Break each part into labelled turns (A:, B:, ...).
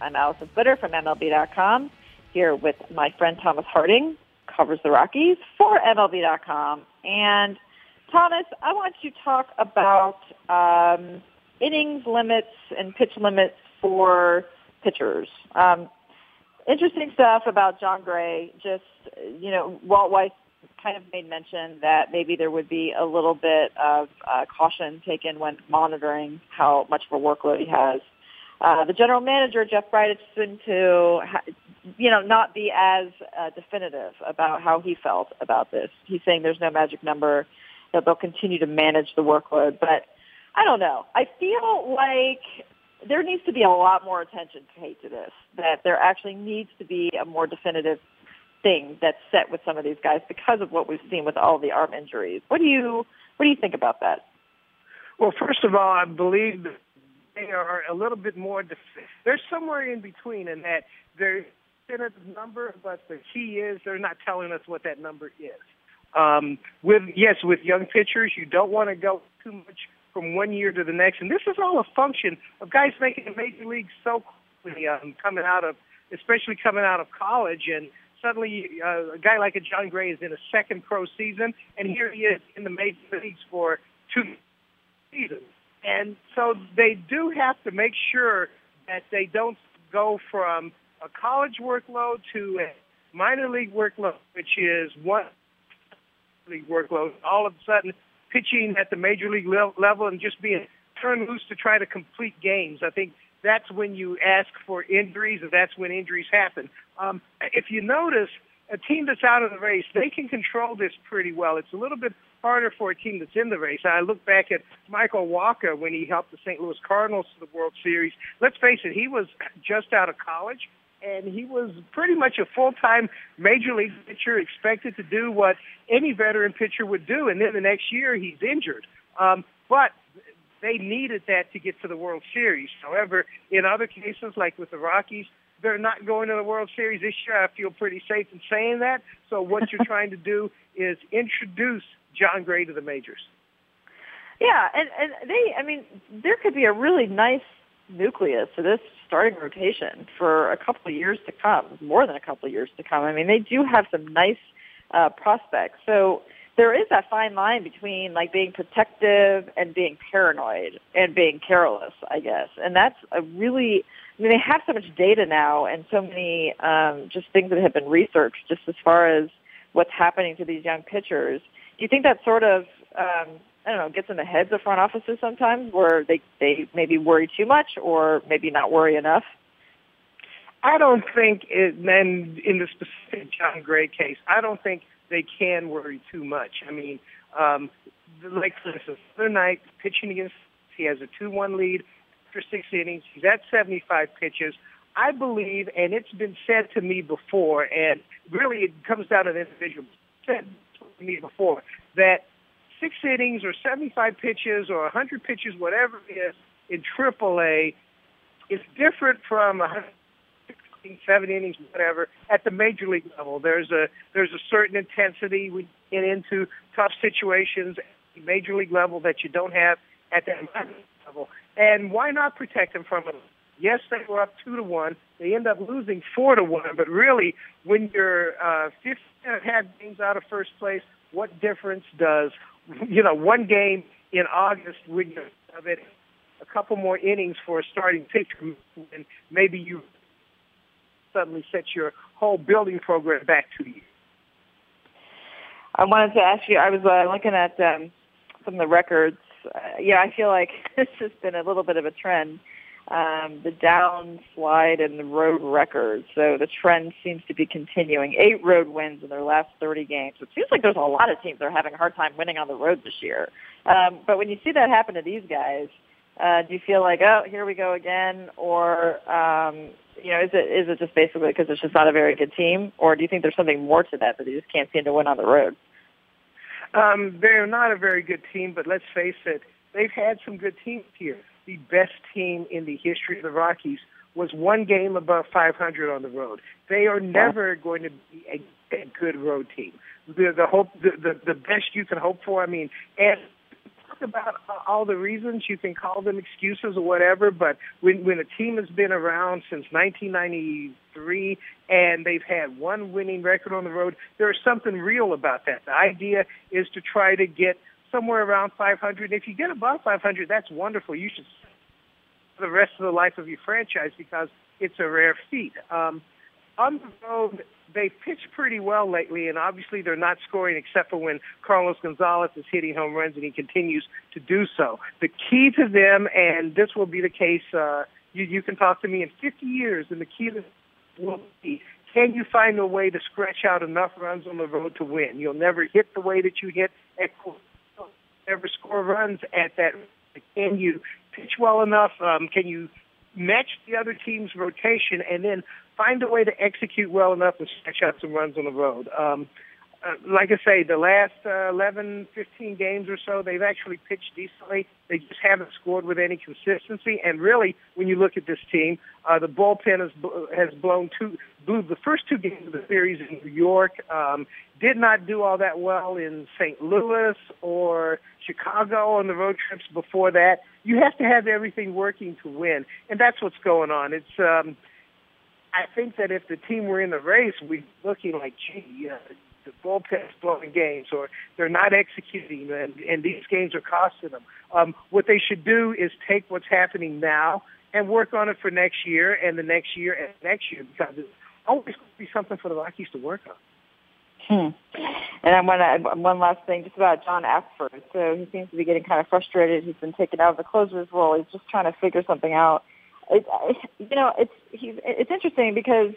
A: I'm Alyson Footer from MLB.com, here with my friend Thomas Harding, covers the Rockies for MLB.com. And Thomas, I want you to talk about um, innings limits and pitch limits for pitchers. Um, interesting stuff about Jon Gray. Just, you know, Walt Weiss kind of made mention that maybe there would be a little bit of uh, caution taken when monitoring how much of a workload he has. Uh, the general manager, Jeff seemed to, you know, not be as uh, definitive about how he felt about this. He's saying there's no magic number, that they'll continue to manage the workload. But I don't know. I feel like there needs to be a lot more attention paid to this, that there actually needs to be a more definitive thing that's set with some of these guys because of what we've seen with all the arm injuries. What do you what do you think about that?
B: Well, first of all, I believe they are a little bit more. Def- they're somewhere in between in that they're in a number, but the key is they're not telling us what that number is. Um, with yes, with young pitchers, you don't want to go too much from one year to the next, and this is all a function of guys making the major leagues so quickly, um, coming out of, especially coming out of college, and suddenly uh, a guy like a Jon Gray is in a second pro season, and here he is in the major leagues for two seasons. And so they do have to make sure that they don't go from a college workload to a minor league workload, which is one league workload, all of a sudden pitching at the major league level and just being turned loose to try to complete games. I think that's when you ask for injuries, and that's when injuries happen. Um, if you notice, a team that's out of the race, they can control this pretty well. It's a little bit harder for a team that's in the race. I look back at Michael Wacha when he helped the St. Louis Cardinals to the World Series. Let's face it, he was just out of college and he was pretty much a full-time major league pitcher, expected to do what any veteran pitcher would do. And then the next year, he's injured. Um, but they needed that to get to the World Series. However, in other cases, like with the Rockies, they're not going to the World Series this year. I feel pretty safe in saying that. So what you're trying to do is introduce Jon Gray to the majors.
A: Yeah, and and they, I mean, there could be a really nice nucleus to this starting rotation for a couple of years to come, more than a couple of years to come. I mean, they do have some nice uh, prospects. So there is that fine line between like being protective and being paranoid and being careless, I guess. And that's a really, I mean, they have so much data now and so many um, just things that have been researched just as far as what's happening to these young pitchers. Do you think that sort of, um, I don't know, gets in the heads of front offices sometimes where they, they maybe worry too much or maybe not worry enough?
B: I don't think, it, in the specific Jon Gray case, I don't think they can worry too much. I mean, um, like for instance, the other night pitching against, he has a 2-1 lead after six innings. He's at 75 pitches. I believe, and it's been said to me before, and really it comes down to the individual. To me before that six innings or 75 pitches or 100 pitches, whatever it is, in AAA is different from 116, seven innings, whatever, at the major league level. There's a there's a certain intensity we get into tough situations at the major league level that you don't have at that level. And why not protect them from it? Yes, they were up two to one. They end up losing four to one. But really, when you're uh, 15 and a games out of first place, what difference does you know one game in August when you have it a couple more innings for a starting pitcher, and maybe you suddenly set your whole building program back two years.
A: I wanted to ask you. I was uh, looking at um, some of the records. Uh, yeah, I feel like this has been a little bit of a trend. Um, the downslide and the road records. So the trend seems to be continuing. Eight road wins in their last 30 games. It seems like there's a lot of teams that are having a hard time winning on the road this year. Um, but when you see that happen to these guys, uh, do you feel like, oh, here we go again, or um, You know, is it is it just basically because it's just not a very good team, or do you think there's something more to that that they just can't seem to win on the road?
B: Um, they're not a very good team, but let's face it, they've had some good teams here. The best team in the history of the Rockies was one game above 500 on the road. They are never going to be a, a good road team. The the hope the, the the best you can hope for. I mean, and talk about all the reasons you can call them excuses or whatever, but when when a team has been around since 1993 and they've had one winning record on the road, there's something real about that. The idea is to try to get somewhere around 500. If you get above 500, that's wonderful. You should the rest of the life of your franchise because it's a rare feat. Um, on the road, they pitched pretty well lately, and obviously they're not scoring except for when Carlos Gonzalez is hitting home runs, and he continues to do so. The key to them, and this will be the case, uh, you, you can talk to me in 50 years, and the key to will be can you find a way to scratch out enough runs on the road to win? You'll never hit the way that you hit at never score runs at that. Can you pitch well enough? Um, can you match the other team's rotation and then find a way to execute well enough to stretch out some runs on the road? Um, uh, like I say, the last uh, 11, 15 games or so, they've actually pitched decently. They just haven't scored with any consistency. And really, when you look at this team, uh, the bullpen has has blown two, blew the first two games of the series in New York. Um, did not do all that well in St. Louis or Chicago on the road trips before that. You have to have everything working to win, and that's what's going on. It's um, I think that if the team were in the race, we'd be looking like, gee, uh, the bullpen's blowing games, or they're not executing, and, and these games are costing them. Um, what they should do is take what's happening now and work on it for next year and the next year and next year, because it's always be something for the Rockies to work on.
A: Hmm. And I want to one last thing, just about John Axford. So he seems to be getting kind of frustrated. He's been taken out of the closer's role. He's just trying to figure something out. It, you know, it's he's it's interesting because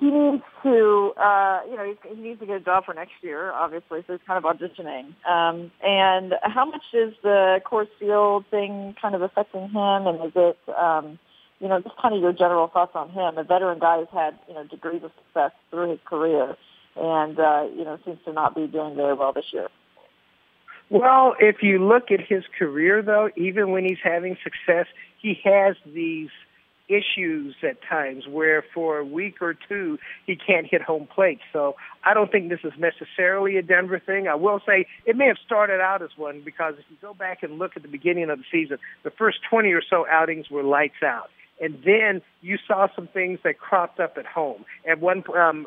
A: he needs to, uh, you know, he needs to get a job for next year, obviously. So he's kind of auditioning. Um, and how much is the Coors Field thing kind of affecting him? And is it, um, you know, just kind of your general thoughts on him? A veteran guy who's had, you know, degrees of success through his career, and uh, you know, seems to not be doing very well this year.
B: Well, if you look at his career, though, even when he's having success, he has these issues at times where for a week or two he can't hit home plate. So I don't think this is necessarily a Denver thing. I will say it may have started out as one because if you go back and look at the beginning of the season, the first 20 or so outings were lights out. And then you saw some things that cropped up at home. At one, um,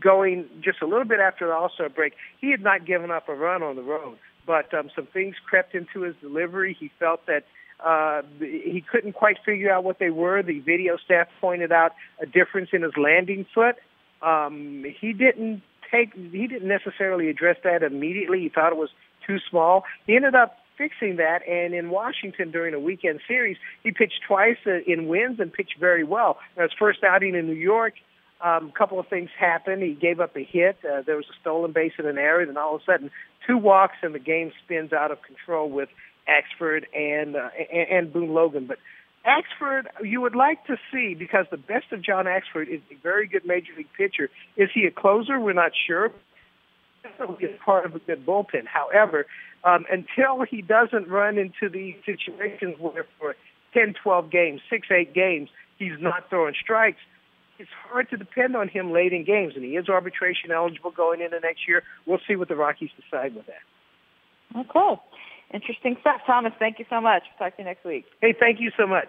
B: going just a little bit after the All-Star break, he had not given up a run on the road, but um, some things crept into his delivery. He felt that uh, he couldn't quite figure out what they were. The video staff pointed out a difference in his landing foot. Um, he didn't take, he didn't necessarily address that immediately. He thought it was too small. He ended up fixing that, and in Washington during a weekend series, he pitched twice uh, in wins and pitched very well. Now, his first outing in New York, um, a couple of things happened. He gave up a hit. Uh, there was a stolen base in an area, and all of a sudden, two walks, and the game spins out of control with Axford and uh, and, and Boone Logan. But Axford, you would like to see because the best of John Axford is a very good major league pitcher. Is he a closer? We're not sure. Definitely is part of a good bullpen. However, um, until he doesn't run into these situations where for 10, 12 games, six, eight games, he's not throwing strikes, it's hard to depend on him late in games. And he is arbitration eligible going into next year. We'll see what the Rockies decide with that.
A: Okay. Interesting stuff. Thomas, thank you so much. Talk to you next week.
B: Hey, thank you so much.